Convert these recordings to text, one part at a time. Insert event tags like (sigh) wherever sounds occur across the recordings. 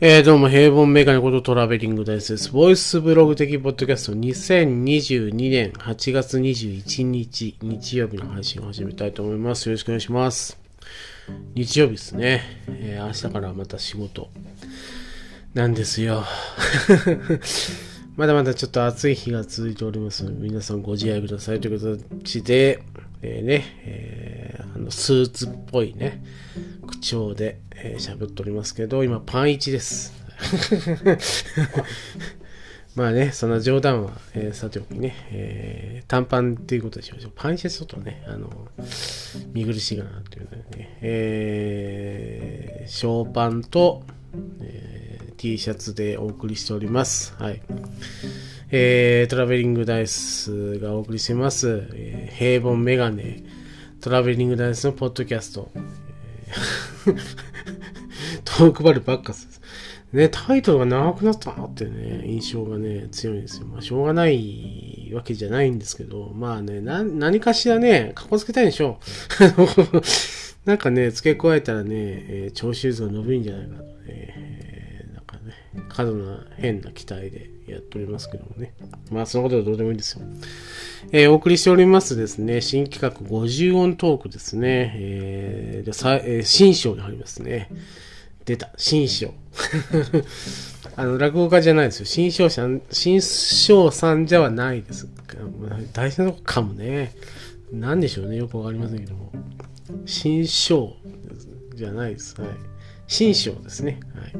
えー、どうも、平凡メガネことトラベリング大です。ボイスブログ的ポッドキャスト2022年8月21日日曜日の配信を始めたいと思います。よろしくお願いします。日曜日ですね。えー、明日からまた仕事なんですよ。(laughs) まだまだちょっと暑い日が続いております。皆さんご自愛くださいという形で、えー、ね、えー、あのスーツっぽいね、口調で喋、えー、っておりますけど、今パン1です。(laughs) まあね、そんな冗談は、えー、さておきね、えー、短パンっていうことでしょう。パン1でちょっとね、あの、見苦しいかなっていうね、えー、ショーパンと、えー、T シャツでお送りしております。はい。えー、トラベリングダイスがお送りしてます、えー、平凡メガネ、トラベリングダイスのポッドキャスト、えー、トークバルばっかす。ね、タイトルが長くなったなってね、印象がね、強いんですよ。まあ、しょうがないわけじゃないんですけど、まあね、な、何かしらね、かっこつけたいんでしょう。(laughs) なんかね、付け加えたらね、えー、聴取率が伸びるんじゃないかとね、えー、なんかね、過度な変な期待でやっておりますけどもね。まあ、そのことはどうでもいいんですよ。えー、お送りしておりますですね、新企画50音トークですね。えー、でさえー、新章に入りますね。出た、新章。(laughs) あの、落語家じゃないですよ。新章さん、新章さんじゃはないです。大事なとこかもね。なんでしょうね。よくわかりませんけども。新章じゃないです。はい。新章ですね。はい。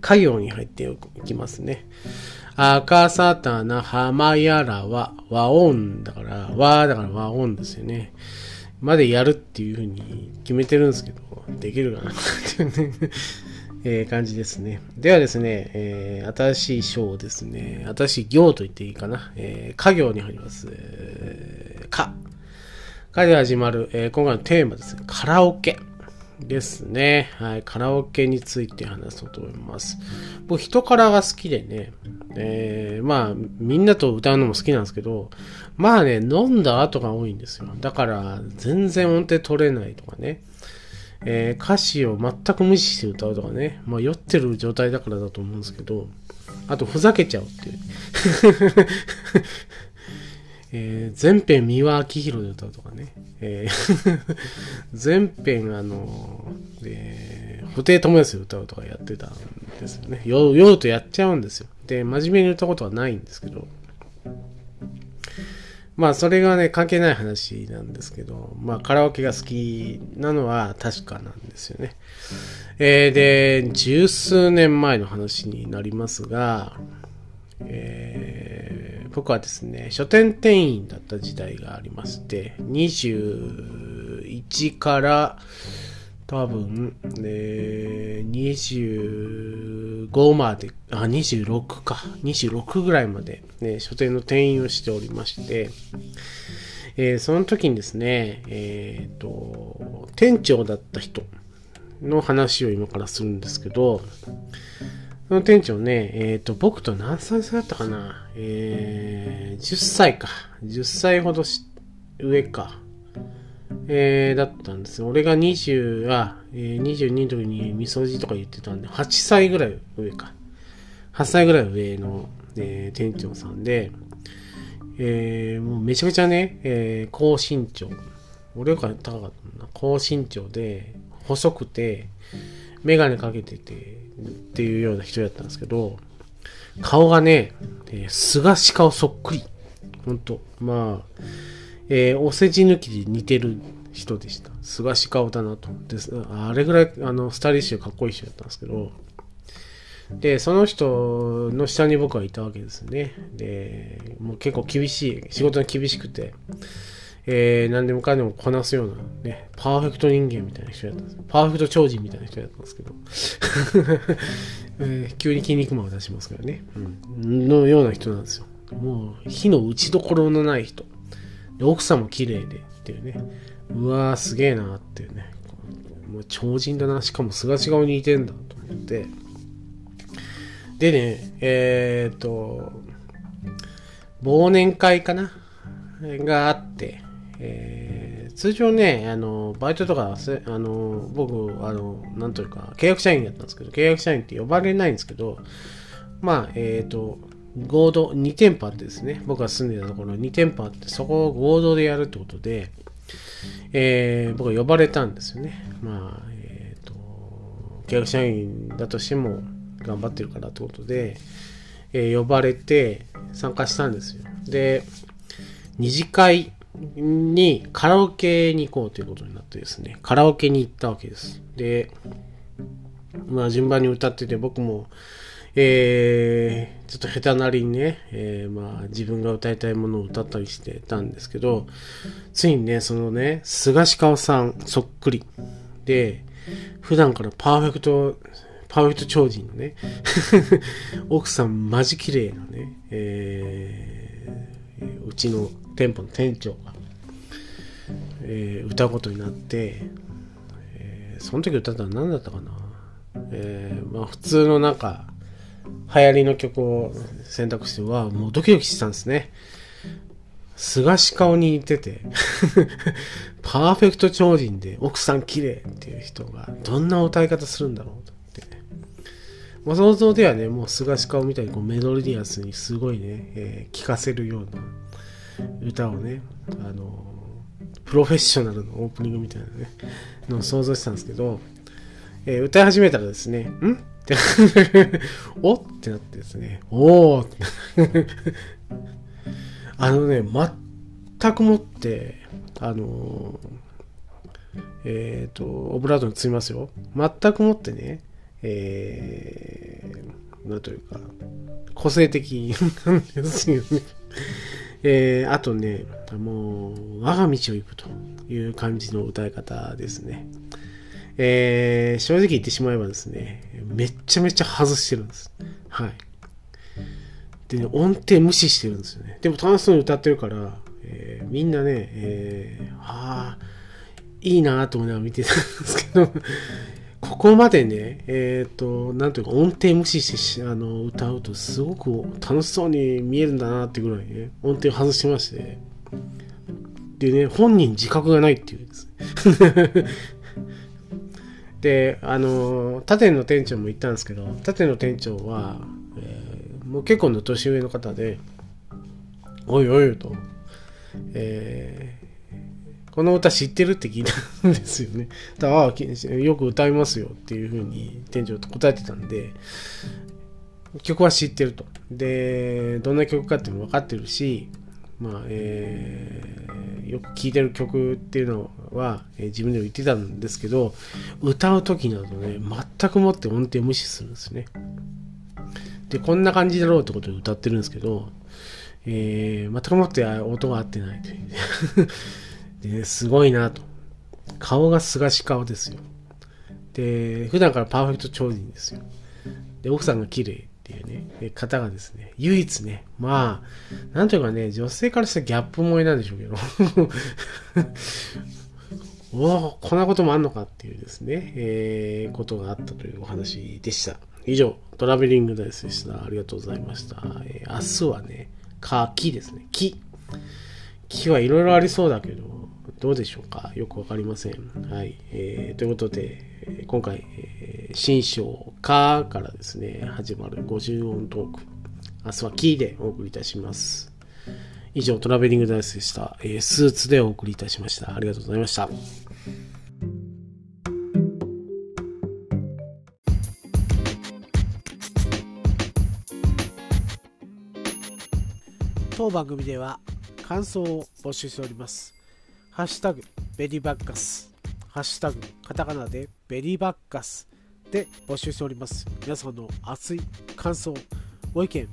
家業に入っていきますね。赤沙汰な浜やらは和音だから、和だから和音ですよね。までやるっていうふうに決めてるんですけど、できるかなっていうね (laughs) え、感じですね。ではですね、えー、新しい章ですね、新しい行と言っていいかな。えー、家業に入ります。えー、か。かで始まる、えー、今回のテーマですね、カラオケ。ですね。はい。カラオケについて話そうと思います。僕、人からが好きでね。えー、まあ、みんなと歌うのも好きなんですけど、まあね、飲んだ後が多いんですよ。だから、全然音程取れないとかね。えー、歌詞を全く無視して歌うとかね。まあ、酔ってる状態だからだと思うんですけど、あと、ふざけちゃうっていう。えー、全編三輪明宏で歌うとかね。えー (laughs) 全編あの、え、布袋寅泰で歌うとかやってたんですよね。酔うとやっちゃうんですよ。で、真面目に歌うことはないんですけど。まあ、それがね、関係ない話なんですけど、まあ、カラオケが好きなのは確かなんですよね。えー、で、十数年前の話になりますが、えー、僕はですね、書店店員だった時代がありまして、21から多分、えー、25まで、あ、26か、26ぐらいまで、ね、書店の店員をしておりまして、えー、その時にですね、えっ、ー、と、店長だった人の話を今からするんですけど、その店長ね、えっ、ー、と、僕と何歳差だったかな？えー、10歳か。10歳ほど上か。えー、だったんです俺が20、あ、えー、22の時にみそじとか言ってたんで、8歳ぐらい上か。8歳ぐらい上の、えー、店長さんで、えー、もうめちゃくちゃね、えー、高身長。俺より高かったな。高身長で、細くて、ガネかけてて、っていうような人だったんですけど、顔がね、えー、菅氏顔そっくり。ほんと。まあ、えー、お世辞抜きで似てる人でした。菅氏顔だなと。であれぐらい、あの、スタイリッシュかっこいい人だったんですけど、で、その人の下に僕はいたわけですね。で、もう結構厳しい、仕事が厳しくて、えー、何でもかんでもこなすような、ね、パーフェクト人間みたいな人やったんです。パーフェクト超人みたいな人やったんですけど、(laughs) えー、急に筋肉マンを出しますからね、うん、のような人なんですよ。もう、火の打ちどころのない人。で奥さんも綺麗でっていうね、うわーすげえなっていうね、もう超人だな、しかもすがし顔に似てんだと思って、でね、えー、っと、忘年会かな？があって、え通常ね、あの、バイトとか、あの、僕、あの、なんというか、契約社員だったんですけど、契約社員って呼ばれないんですけど、まあ、えっ、ー、と、合同、2店舗あってですね、僕が住んでたところ2店舗あって、そこを合同でやるってことで、えー、僕は呼ばれたんですよね。まあ、えっ、ー、と、契約社員だとしても頑張ってるからってことで、えー、呼ばれて参加したんですよ。で、二次会にカラオケに行こうということになってですね、カラオケに行ったわけです。で、まあ順番に歌ってて僕も、えー、ちょっと下手なりにね、えー、まあ自分が歌いたいものを歌ったりしてたんですけど、ついにね、そのね、菅氏川さんそっくりで、普段からパーフェクト、パーフェクト超人のね、(laughs) 奥さんマジ綺麗なね、えー、うちの店舗の店長が、えー、歌うことになって、えー、その時歌ったの何だったかな、えー、まあ普通のなんか流行りの曲を選択してはもうドキドキしてたんですね菅氏顔に似てて (laughs) パーフェクト超人で奥さん綺麗っていう人がどんな歌い方するんだろうと思って。まあ、想像ではね、もう菅氏顔みたいにこうメロディアスにすごいね、えー、聴かせるような歌をね、あの、プロフェッショナルのオープニングみたいなね、のを想像してたんですけど、えー、歌い始めたらですね、ん？っ (laughs) てお？ってなってですね、おーって (laughs) あのね、全くもって、あのえっ、ー、と、オブラートに積みますよ。全くもってね、えー、なんというか、個性的なんですよね。えー、あとね、もう、我が道を行くという感じの歌い方ですね。えー、正直言ってしまえばですね、めっちゃめちゃ外してるんです。はい。でね、音程無視してるんですよね。でも楽しそうに歌ってるから、えー、みんなね、えー、ああ、いいなと思いながら見てたんですけど、ここまでね、えっ、ー、と、なんというか音程無視してあの歌うとすごく楽しそうに見えるんだなってぐらいね、音程外してまして、でね、本人自覚がないっていうです。(laughs) で、あの、縦の店長も言ったんですけど、縦の店長は、えー、もう結構の年上の方で、おいおいと、えこの歌知ってるって聞いたんですよね。(laughs) だから、よく歌いますよっていうふうに店長と答えてたんで、曲は知ってると。で、どんな曲かっていうの分かってるし、まあ、えー、よく聴いてる曲っていうのは、えー、自分でも言ってたんですけど、歌う時などね、全くもって音程無視するんですね。で、こんな感じだろうってことで歌ってるんですけど、えー、全くもって音が合ってないという。で、すごいなと。顔がすがし顔ですよ。で、普段からパーフェクト超人ですよ。で、奥さんが綺麗っていうね、方がですね、唯一ね、まあ、なんというかね、女性からしたらギャップ萌えなんでしょうけど、(laughs) おお、こんなこともあんのかっていうですね、えー、ことがあったというお話でした。以上、トラベリングダイスでした。ありがとうございました。えー、明日はね、か、木ですね。木。木はいろいろありそうだけど、どうでしょうか？よくわかりません。はい。えー、ということで、今回、えー、新章かからですね、始まる50音トーク。明日はキーでお送りいたします。以上、トラベリングダイスでした。えー、スーツでお送りいたしました。ありがとうございました。当番組では感想を募集しております。ハッシュタグ、ベリーバッカス。ハッシュタグ、カタカナでベリーバッカスで募集しております。皆さんの熱い感想、ご意見、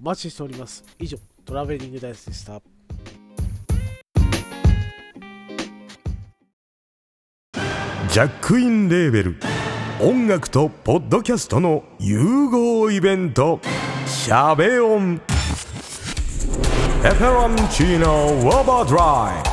お待ちしております。以上、トラベリングダイスでした。ジャックインレーベル音楽とポッドキャストの融合イベント「シャベオン」「ペペロンチーノウォーバードライ」